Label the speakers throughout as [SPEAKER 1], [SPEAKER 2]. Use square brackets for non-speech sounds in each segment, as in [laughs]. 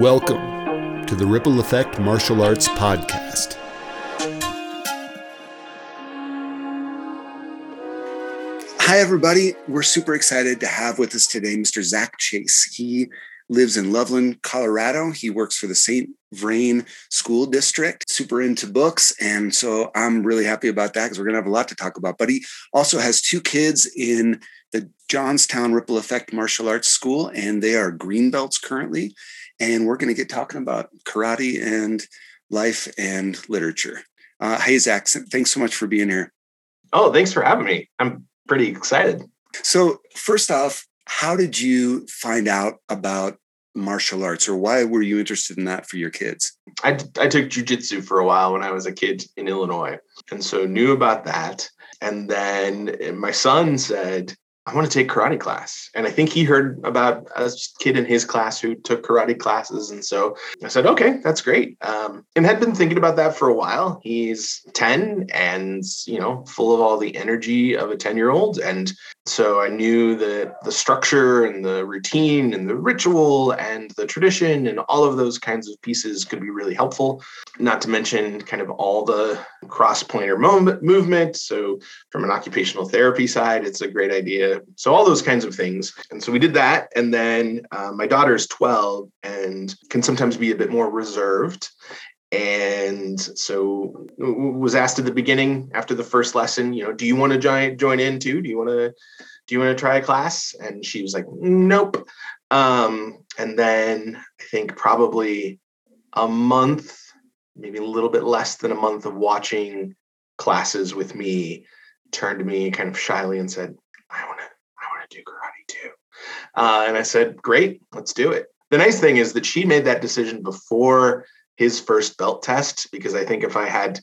[SPEAKER 1] Welcome to the Ripple Effect Martial Arts Podcast. Hi, everybody. We're super excited to have with us today Mr. Zach Chase. He lives in Loveland, Colorado. He works for the St. Vrain School District, super into books. And so I'm really happy about that because we're going to have a lot to talk about. But he also has two kids in the Johnstown Ripple Effect Martial Arts School, and they are green belts currently. And we're going to get talking about karate and life and literature. Uh, hey, Zach, thanks so much for being here.
[SPEAKER 2] Oh, thanks for having me. I'm pretty excited.
[SPEAKER 1] So, first off, how did you find out about martial arts or why were you interested in that for your kids?
[SPEAKER 2] I, I took jujitsu for a while when I was a kid in Illinois. And so knew about that. And then my son said, I want to take karate class. And I think he heard about a kid in his class who took karate classes. And so I said, okay, that's great. Um, and had been thinking about that for a while. He's 10 and, you know, full of all the energy of a 10 year old. And so I knew that the structure and the routine and the ritual and the tradition and all of those kinds of pieces could be really helpful. Not to mention kind of all the cross planar movement. So from an occupational therapy side, it's a great idea. So all those kinds of things. And so we did that. And then uh, my daughter's 12 and can sometimes be a bit more reserved and so was asked at the beginning after the first lesson you know do you want to join join in too do you want to do you want to try a class and she was like nope um, and then i think probably a month maybe a little bit less than a month of watching classes with me turned to me kind of shyly and said i want to i want to do karate too uh, and i said great let's do it the nice thing is that she made that decision before his first belt test because I think if I had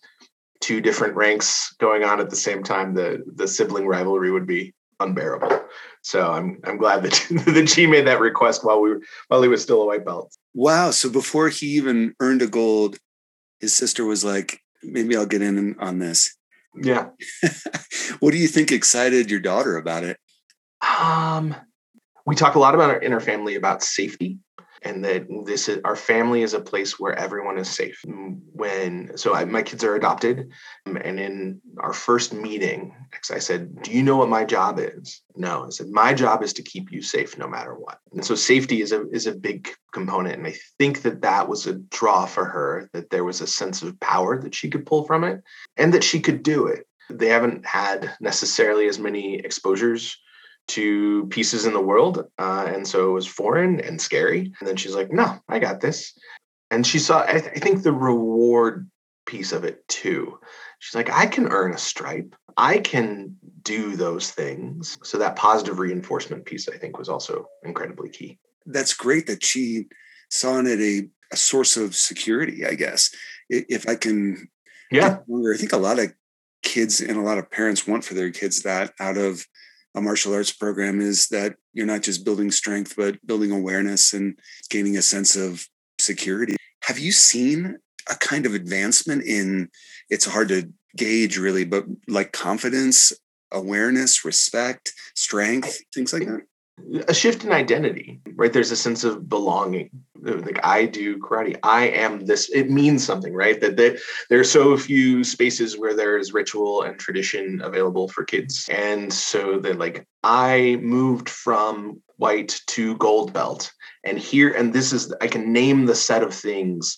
[SPEAKER 2] two different ranks going on at the same time, the the sibling rivalry would be unbearable. So I'm I'm glad that [laughs] that she made that request while we were, while he was still a white belt.
[SPEAKER 1] Wow! So before he even earned a gold, his sister was like, "Maybe I'll get in on this."
[SPEAKER 2] Yeah. [laughs]
[SPEAKER 1] what do you think excited your daughter about it?
[SPEAKER 2] Um, we talk a lot about our, in our family about safety and that this is our family is a place where everyone is safe. When so I, my kids are adopted um, and in our first meeting i said do you know what my job is? No. I said my job is to keep you safe no matter what. And so safety is a is a big component and i think that that was a draw for her that there was a sense of power that she could pull from it and that she could do it. They haven't had necessarily as many exposures to pieces in the world. Uh, and so it was foreign and scary. And then she's like, no, I got this. And she saw, I, th- I think, the reward piece of it too. She's like, I can earn a stripe. I can do those things. So that positive reinforcement piece, I think, was also incredibly key.
[SPEAKER 1] That's great that she saw in it a, a source of security, I guess. If I can,
[SPEAKER 2] yeah,
[SPEAKER 1] I think a lot of kids and a lot of parents want for their kids that out of a martial arts program is that you're not just building strength, but building awareness and gaining a sense of security. Have you seen a kind of advancement in it's hard to gauge really, but like confidence, awareness, respect, strength, things like that?
[SPEAKER 2] a shift in identity, right? There's a sense of belonging. Like I do karate, I am this. It means something, right? That there, there are so few spaces where there is ritual and tradition available for kids, and so that like I moved from white to gold belt, and here, and this is I can name the set of things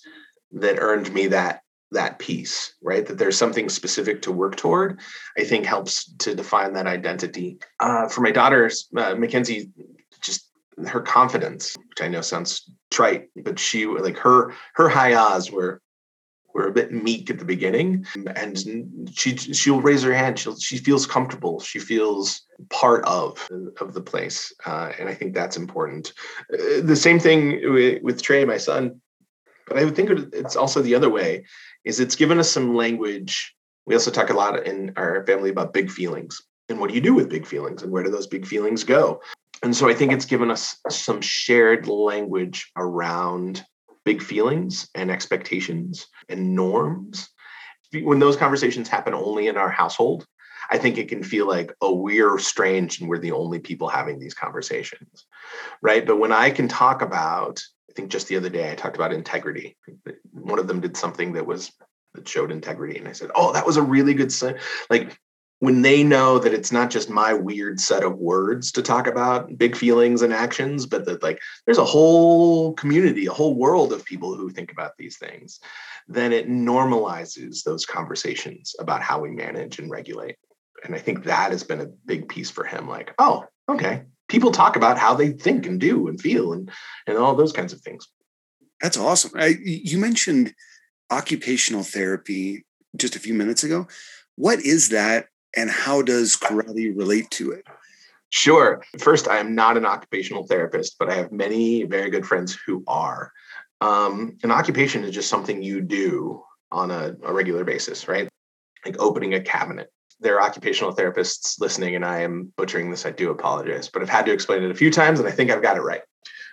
[SPEAKER 2] that earned me that that piece, right? That there's something specific to work toward, I think helps to define that identity. Uh, for my daughters, uh, Mackenzie, her confidence, which I know sounds trite, but she like her her high ahs were were a bit meek at the beginning, and she she'll raise her hand. She she feels comfortable. She feels part of of the place, uh, and I think that's important. Uh, the same thing with, with Trey, my son. But I would think it's also the other way is it's given us some language. We also talk a lot in our family about big feelings and what do you do with big feelings and where do those big feelings go? And so I think it's given us some shared language around big feelings and expectations and norms. When those conversations happen only in our household, I think it can feel like, oh, we're strange and we're the only people having these conversations. Right. But when I can talk about I think just the other day I talked about integrity. One of them did something that was that showed integrity, and I said, "Oh, that was a really good sign." Like when they know that it's not just my weird set of words to talk about big feelings and actions, but that like there's a whole community, a whole world of people who think about these things, then it normalizes those conversations about how we manage and regulate. And I think that has been a big piece for him. Like, oh, okay, people talk about how they think and do and feel and and all those kinds of things.
[SPEAKER 1] That's awesome. I, you mentioned occupational therapy just a few minutes ago. What is that and how does karate relate to it?
[SPEAKER 2] Sure. First, I am not an occupational therapist, but I have many very good friends who are. Um, an occupation is just something you do on a, a regular basis, right? Like opening a cabinet. There are occupational therapists listening, and I am butchering this. I do apologize, but I've had to explain it a few times, and I think I've got it right.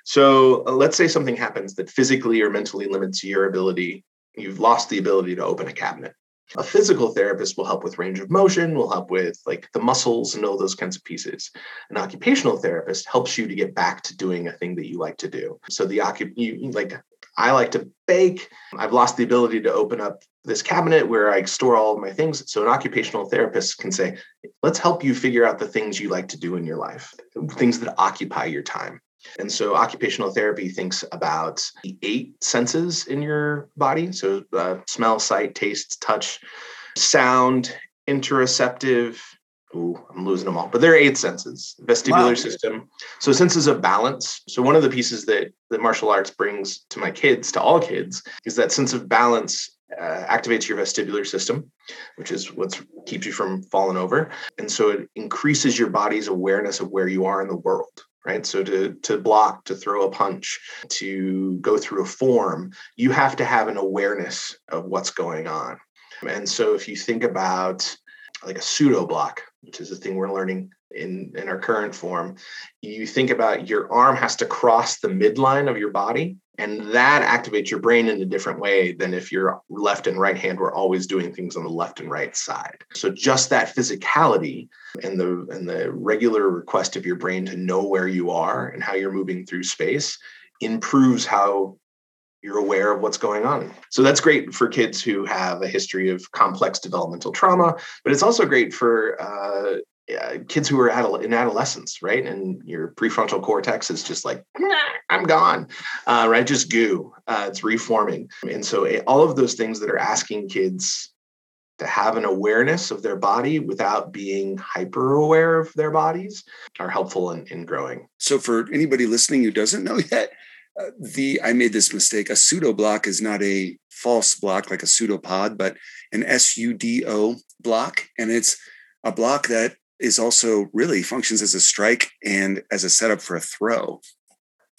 [SPEAKER 2] So uh, let's say something happens that physically or mentally limits your ability. You've lost the ability to open a cabinet. A physical therapist will help with range of motion, will help with like the muscles and all those kinds of pieces. An occupational therapist helps you to get back to doing a thing that you like to do. So the occup you like I like to bake. I've lost the ability to open up this cabinet where I store all of my things. So an occupational therapist can say, let's help you figure out the things you like to do in your life, things that occupy your time. And so occupational therapy thinks about the eight senses in your body. So uh, smell, sight, taste, touch, sound, interoceptive. Ooh, I'm losing them all, but there are eight senses. Vestibular wow. system. So senses of balance. So one of the pieces that that martial arts brings to my kids, to all kids, is that sense of balance uh, activates your vestibular system, which is what keeps you from falling over. And so it increases your body's awareness of where you are in the world right? So to to block to throw a punch to go through a form you have to have an awareness of what's going on. And so if you think about like a sudo block which is the thing we're learning in in our current form you think about your arm has to cross the midline of your body and that activates your brain in a different way than if your left and right hand were always doing things on the left and right side so just that physicality and the and the regular request of your brain to know where you are and how you're moving through space improves how you're aware of what's going on. So that's great for kids who have a history of complex developmental trauma, but it's also great for uh, uh, kids who are adol- in adolescence, right? And your prefrontal cortex is just like, nah, I'm gone, uh, right? Just goo. Uh, it's reforming. And so eh, all of those things that are asking kids to have an awareness of their body without being hyper aware of their bodies are helpful in, in growing.
[SPEAKER 1] So for anybody listening who doesn't know yet, uh, the I made this mistake. A pseudo block is not a false block like a pseudopod, but an SUDO block, and it's a block that is also really functions as a strike and as a setup for a throw.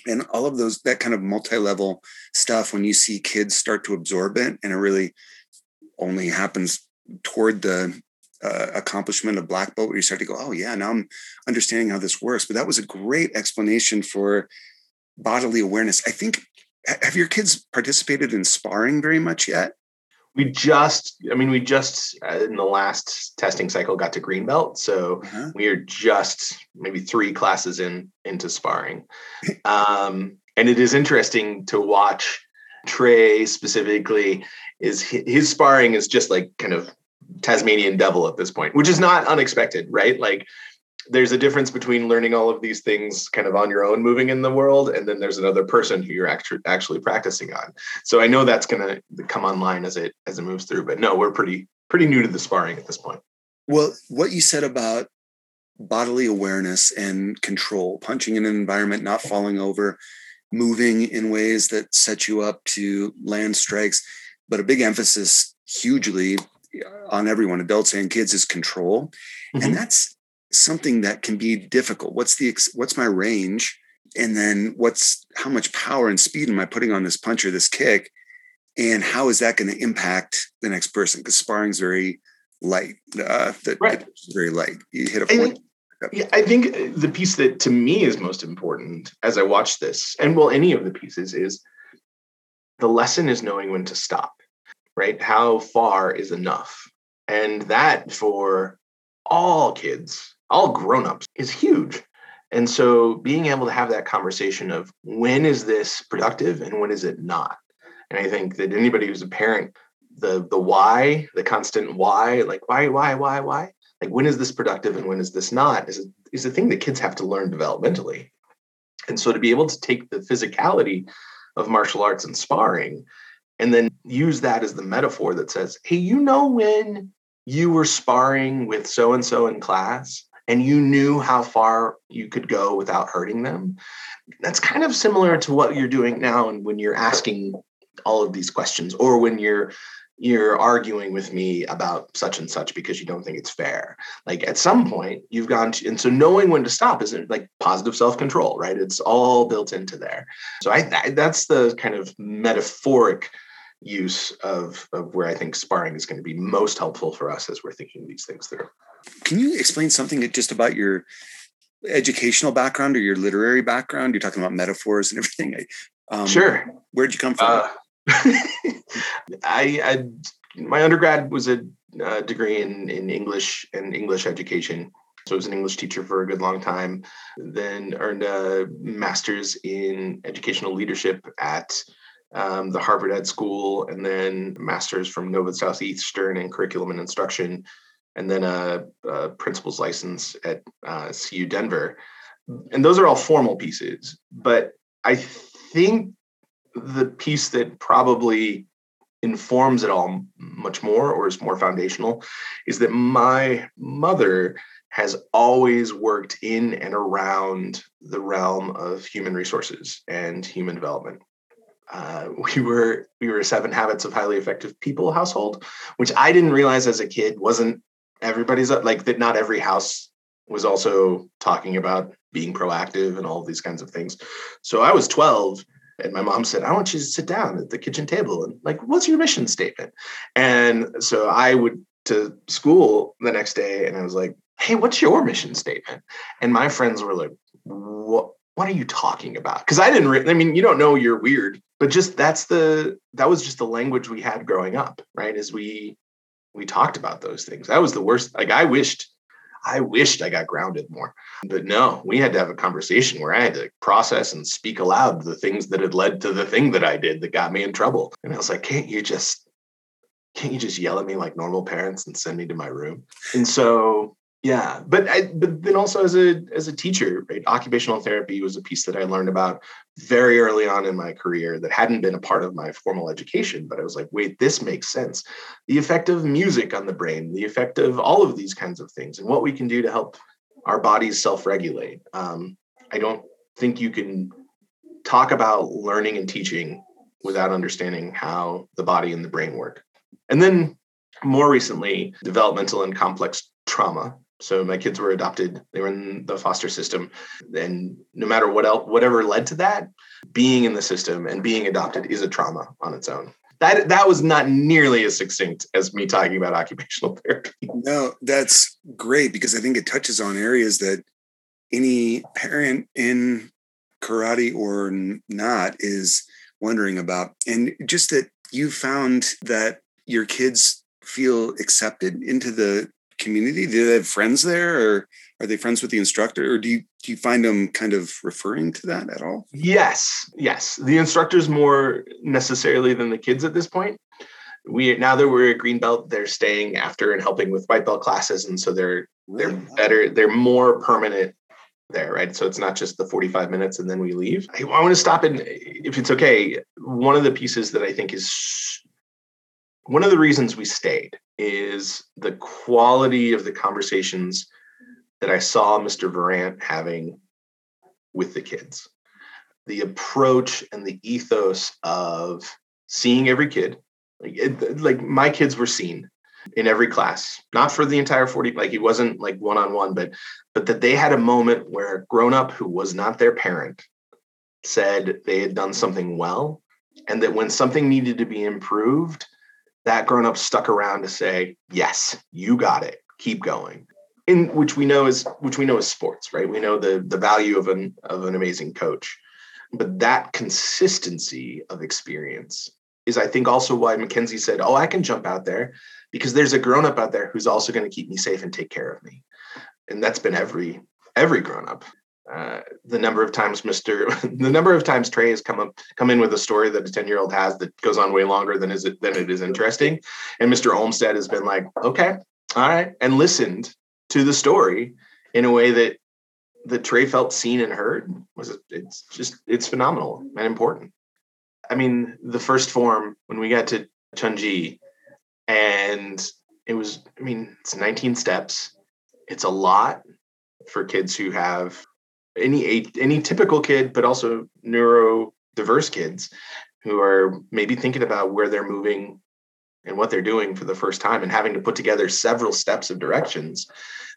[SPEAKER 1] And all of those, that kind of multi level stuff, when you see kids start to absorb it, and it really only happens toward the uh, accomplishment of black belt where you start to go oh yeah now i'm understanding how this works. But that was a great explanation for bodily awareness. I think have your kids participated in sparring very much yet
[SPEAKER 2] we just i mean we just uh, in the last testing cycle got to green belt so uh-huh. we are just maybe three classes in into sparring um, and it is interesting to watch trey specifically is his sparring is just like kind of Tasmanian devil at this point, which is not unexpected, right? Like there's a difference between learning all of these things kind of on your own moving in the world and then there's another person who you're actually actually practicing on. So i know that's going to come online as it as it moves through but no we're pretty pretty new to the sparring at this point.
[SPEAKER 1] Well what you said about bodily awareness and control punching in an environment not falling over moving in ways that set you up to land strikes but a big emphasis hugely on everyone, adults and kids, is control, mm-hmm. and that's something that can be difficult. What's the what's my range, and then what's how much power and speed am I putting on this punch or this kick, and how is that going to impact the next person? Because sparring is very light. Uh, the, right. very light. You hit a point.
[SPEAKER 2] Yeah, I think uh, the piece that to me is most important as I watch this, and well, any of the pieces, is the lesson is knowing when to stop right? How far is enough? And that for all kids, all grown-ups is huge. And so being able to have that conversation of when is this productive and when is it not? And I think that anybody who's a parent, the the why, the constant why, like why, why, why, why, like when is this productive and when is this not, is is a thing that kids have to learn developmentally. And so to be able to take the physicality of martial arts and sparring and then use that as the metaphor that says, hey, you know when you were sparring with so and so in class and you knew how far you could go without hurting them. That's kind of similar to what you're doing now and when you're asking all of these questions or when you're you're arguing with me about such and such because you don't think it's fair. Like at some point you've gone to, and so knowing when to stop isn't like positive self-control, right? It's all built into there. So I, I that's the kind of metaphoric use of, of where I think sparring is going to be most helpful for us as we're thinking these things through.
[SPEAKER 1] Can you explain something just about your educational background or your literary background? You're talking about metaphors and everything.
[SPEAKER 2] Um, sure.
[SPEAKER 1] Where'd you come from? Uh, [laughs]
[SPEAKER 2] I, I, my undergrad was a uh, degree in in English and English education. So I was an English teacher for a good long time. Then earned a master's in educational leadership at um, the Harvard Ed School, and then master's from Nova Southeastern in curriculum and instruction, and then a, a principal's license at uh, CU Denver. And those are all formal pieces. But I think the piece that probably informs it all much more or is more foundational is that my mother has always worked in and around the realm of human resources and human development uh, [laughs] we were we were a seven habits of highly effective people household which i didn't realize as a kid wasn't everybody's like that not every house was also talking about being proactive and all these kinds of things. So i was 12 and my mom said i want you to sit down at the kitchen table. And like what's your mission statement? And so i would to school the next day and i was like hey what's your mission statement? And my friends were like what what are you talking about? Because I didn't, re- I mean, you don't know you're weird, but just that's the, that was just the language we had growing up, right? As we, we talked about those things. That was the worst. Like I wished, I wished I got grounded more, but no, we had to have a conversation where I had to process and speak aloud the things that had led to the thing that I did that got me in trouble. And I was like, can't you just, can't you just yell at me like normal parents and send me to my room? And so yeah but I, but then also as a as a teacher right occupational therapy was a piece that i learned about very early on in my career that hadn't been a part of my formal education but i was like wait this makes sense. The effect of music on the brain the effect of all of these kinds of things and what we can do to help our bodies self-regulate. Um, i don't think you can talk about learning and teaching without understanding how the body and the brain work. And then more recently developmental and complex trauma so my kids were adopted. They were in the foster system. And no matter what else, whatever led to that, being in the system and being adopted is a trauma on its own. That that was not nearly as succinct as me talking about [laughs] occupational therapy.
[SPEAKER 1] No, that's great because I think it touches on areas that any parent in karate or not is wondering about. And just that you found that your kids feel accepted into the community? Do they have friends there, or are they friends with the instructor, or do you do you find them kind of referring to that at all?
[SPEAKER 2] Yes, yes. The instructors more necessarily than the kids at this point. We now that we're at green belt, they're staying after and helping with white belt classes, and so they're they're better. They're more permanent there, right? So it's not just the 45 minutes and then we leave. I, I want to stop and if it's okay, one of the pieces that I think is one of the reasons we stayed is the quality of the conversations that I saw Mr. Varant having with the kids. The approach and the ethos of seeing every kid, like, it, like my kids were seen in every class, not for the entire 40, like he wasn't like one on one, but but that they had a moment where a grown up who was not their parent said they had done something well, and that when something needed to be improved, that grown up stuck around to say, yes, you got it, keep going. In which we know is which we know is sports, right? We know the the value of an of an amazing coach. But that consistency of experience is, I think, also why Mackenzie said, Oh, I can jump out there because there's a grown up out there who's also going to keep me safe and take care of me. And that's been every every grown up. Uh, the number of times Mr. [laughs] the number of times Trey has come up come in with a story that a 10 year old has that goes on way longer than is it than it is interesting. And Mr. Olmstead has been like, okay, all right, and listened to the story in a way that that Trey felt seen and heard was it's just it's phenomenal and important. I mean, the first form when we got to Chunji and it was I mean, it's 19 steps. It's a lot for kids who have any any typical kid, but also neurodiverse kids who are maybe thinking about where they're moving and what they're doing for the first time and having to put together several steps of directions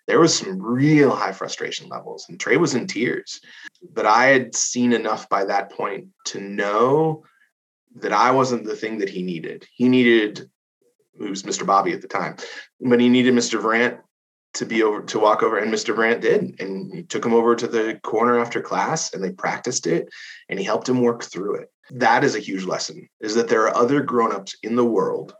[SPEAKER 2] there was some real high frustration levels and trey was in tears. But i had seen enough by that point to know that i wasn't the thing that he needed. He needed who was mr bobby at the time but he needed mr Vrant to be over to walk over and mr brandt did and he took him over to the corner after class and they practiced it and he helped him work through it that is a huge lesson is that there are other grown-ups in the world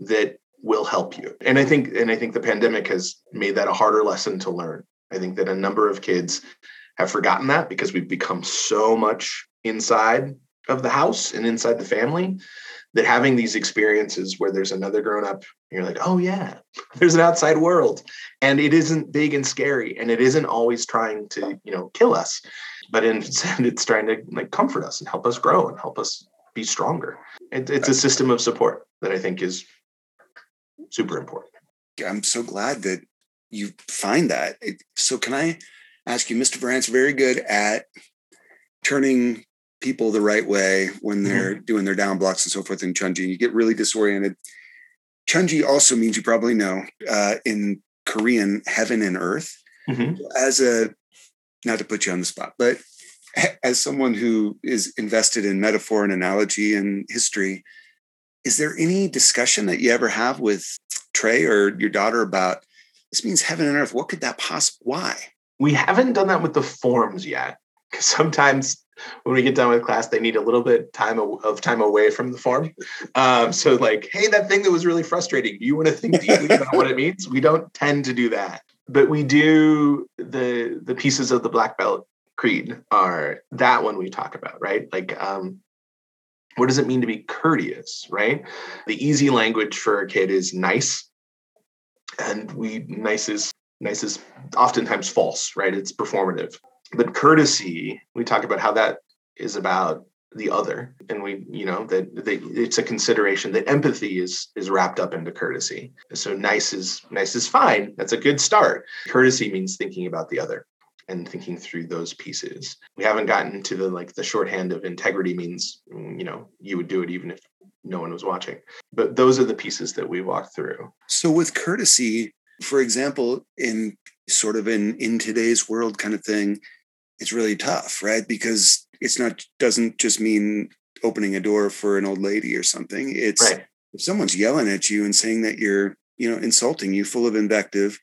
[SPEAKER 2] that will help you. And I think and I think the pandemic has made that a harder lesson to learn. I think that a number of kids have forgotten that because we've become so much inside of the house and inside the family that having these experiences where there's another grown up you're like oh yeah [laughs] there's an outside world and it isn't big and scary and it isn't always trying to you know kill us but instead [laughs] it's trying to like comfort us and help us grow and help us be stronger it, it's a system of support that i think is super important.
[SPEAKER 1] I'm so glad that you find that. So, can I ask you, Mr. Vrant's very good at turning people the right way when mm-hmm. they're mm-hmm. doing their down blocks and so forth in Chunji. You get really disoriented. Chunji also means you probably know uh, in Korean, heaven and earth. Mm-hmm. As a, not to put you on the spot, but as someone who is invested in metaphor and analogy and history, is there any discussion that you ever have with Trey or your daughter about this means heaven and earth? What could that possibly, why?
[SPEAKER 2] We haven't done that with the forms yet. Because sometimes when we get done with class, they need a little bit time of time away from the form. Um, so like, hey, that thing that was really frustrating. Do you want to think [laughs] deeply about what it means? We don't tend to do that, but we do the the pieces of the black belt creed are that one we talk about, right? Like um, what does it mean to be courteous, right? The easy language for a kid is nice. And we nice is nice is oftentimes false, right? It's performative. But courtesy, we talk about how that is about the other and we you know that they, it's a consideration that empathy is is wrapped up into courtesy so nice is nice is fine that's a good start courtesy means thinking about the other and thinking through those pieces. We haven't gotten to the like the shorthand of integrity means you know you would do it even if no one was watching. But those are the pieces that we walk through.
[SPEAKER 1] So with courtesy, for example, in sort of in in today's world kind of thing, it's really tough, right? Because it's not doesn't just mean opening a door for an old lady or something. It's right. if someone's yelling at you and saying that you're, you know, insulting you, full of invective,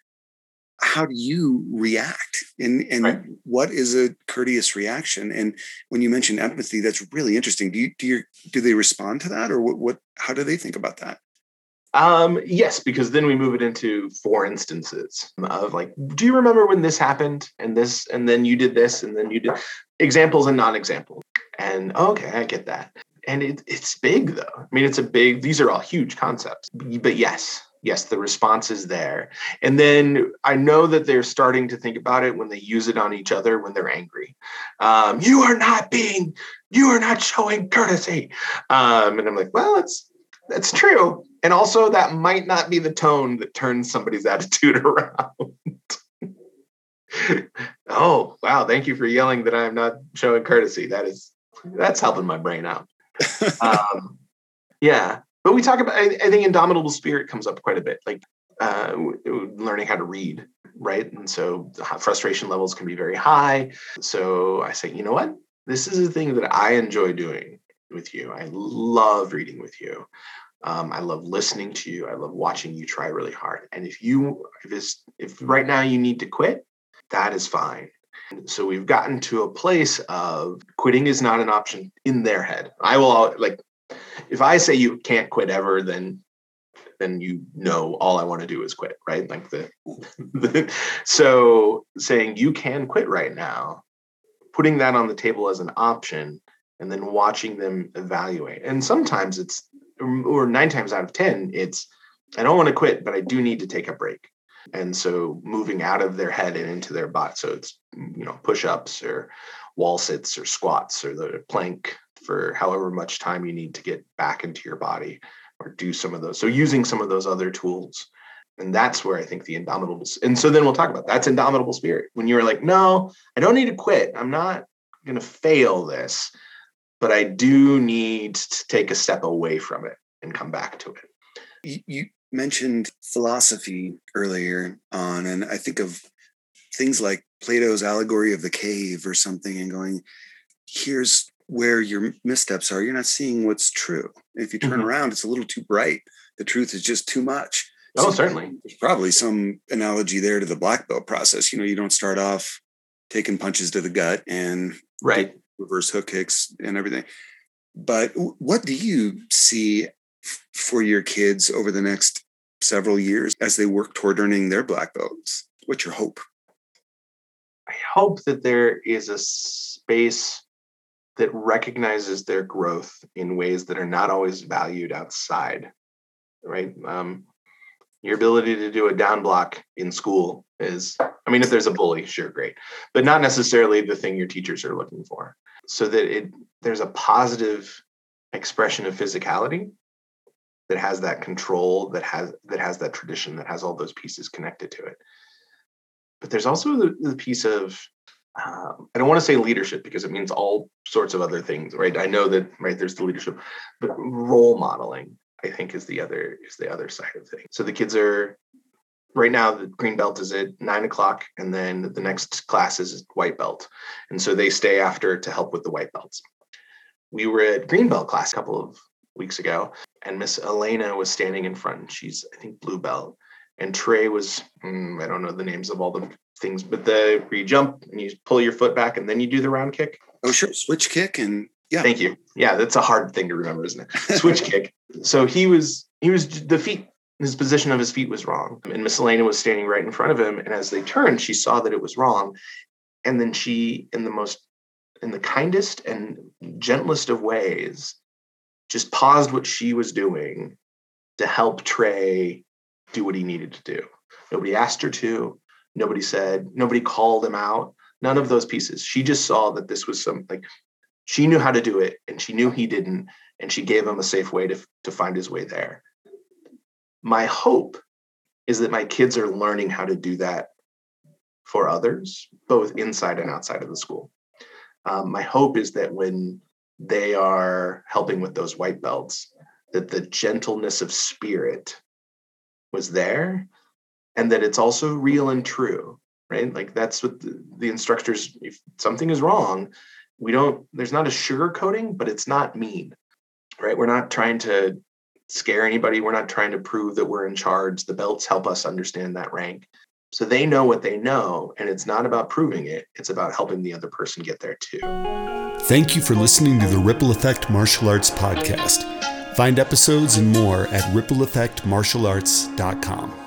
[SPEAKER 1] how do you react and and right. what is a courteous reaction and when you mention empathy that's really interesting do you do you do they respond to that or what, what how do they think about that
[SPEAKER 2] um yes because then we move it into four instances of like do you remember when this happened and this and then you did this and then you did examples and non-examples and okay i get that and it, it's big though i mean it's a big these are all huge concepts but yes yes, the response is there. And then I know that they're starting to think about it when they use it on each other when they're angry. Um, you are not being, you are not showing courtesy. Um, and I'm like, well, it's that's true. And also that might not be the tone that turns somebody's [laughs] attitude around. oh, wow. Thank you for yelling that I'm not showing courtesy. That is that's helping my brain out. um, [laughs] yeah but we talk about I, I, think indomitable spirit comes up quite a bit like uh, learning how to read right and so frustration levels can be very high so i say you know what this is a thing that i enjoy doing with you i love reading with you um, i love listening to you i love watching you try really hard and if you if it's if right now you need to quit that is fine so we've gotten to a place of quitting is not an option in their head. I will like if I say you can't quit ever, then then you know all I want to do is quit, right? Like the, [laughs] the so saying you can quit right now, putting that on the table as an option, and then watching them evaluate. And sometimes it's or nine times out of ten, it's I don't want to quit, but I do need to take a break. And so moving out of their head and into their butt. So it's you know push-ups or wall sits or squats or the plank for however much time you need to get back into your body or do some of those. So using some of those other tools. And that's where I think the indomitable and so then we'll talk about that's indomitable spirit. When you're like, no, I don't need to quit. I'm not gonna fail this, but I do need to take a step away from it and come back to it.
[SPEAKER 1] You, mentioned philosophy earlier on, and I think of things like Plato's allegory of the cave or something, and going, here's where your missteps are, you're not seeing what's true. If you turn mm-hmm. around, it's a little too bright. The truth is just too much.
[SPEAKER 2] Oh, so certainly.
[SPEAKER 1] There's probably some analogy there to the black belt process. You know, you don't start off taking punches to the gut and
[SPEAKER 2] right
[SPEAKER 1] reverse hook kicks and everything. But what do you see for your kids over the next several years as they work toward earning their black belts? What's your hope?
[SPEAKER 2] I hope that there is a space that recognizes their growth in ways that are not always valued outside right um, your ability to do a down block in school is i mean if there's a bully sure great but not necessarily the thing your teachers are looking for so that it there's a positive expression of physicality that has that control that has that has that tradition that has all those pieces connected to it but there's also the, the piece of um, I don't want to say leadership because it means all sorts of other things, right? I know that right there's the leadership, but role modeling I think is the other is the other side of things. So the kids are right now the green belt is at nine o'clock, and then the next class is white belt, and so they stay after to help with the white belts. We were at green belt class a couple of weeks ago, and Miss Elena was standing in front. She's I think blue belt, and Trey was mm, I don't know the names of all the things, but the you jump and you pull your foot back and then you do the round kick.
[SPEAKER 1] Oh, sure. Switch kick and yeah.
[SPEAKER 2] Thank you. Yeah, that's a hard thing to remember, isn't it? Switch [laughs] kick. So he was he was the feet his position of his feet was wrong. And Miss Elena was standing right in front of him. And as they turned, she saw that it was wrong. And then she, in the most in the kindest and gentlest of ways, just paused what she was doing to help Trey do what he needed to do. Nobody asked her to. Nobody said, nobody called him out. None of those pieces. She just saw that this was some like she knew how to do it and she knew he didn't. And she gave him a safe way to, to find his way there. My hope is that my kids are learning how to do that for others, both inside and outside of the school. Um, my hope is that when they are helping with those white belts, that the gentleness of spirit was there and that it's also real and true right like that's what the, the instructors if something is wrong we don't there's not a sugar coating but it's not mean right? We're not trying to scare anybody. We're not trying to prove that we're in charge. The belts help us understand that rank. So they know what they know and it's not about proving it. It's about helping the other person get there too.
[SPEAKER 3] Thank you for listening to the ripple effect martial arts podcast. Find episodes and more at rippleeffectmartialarts.com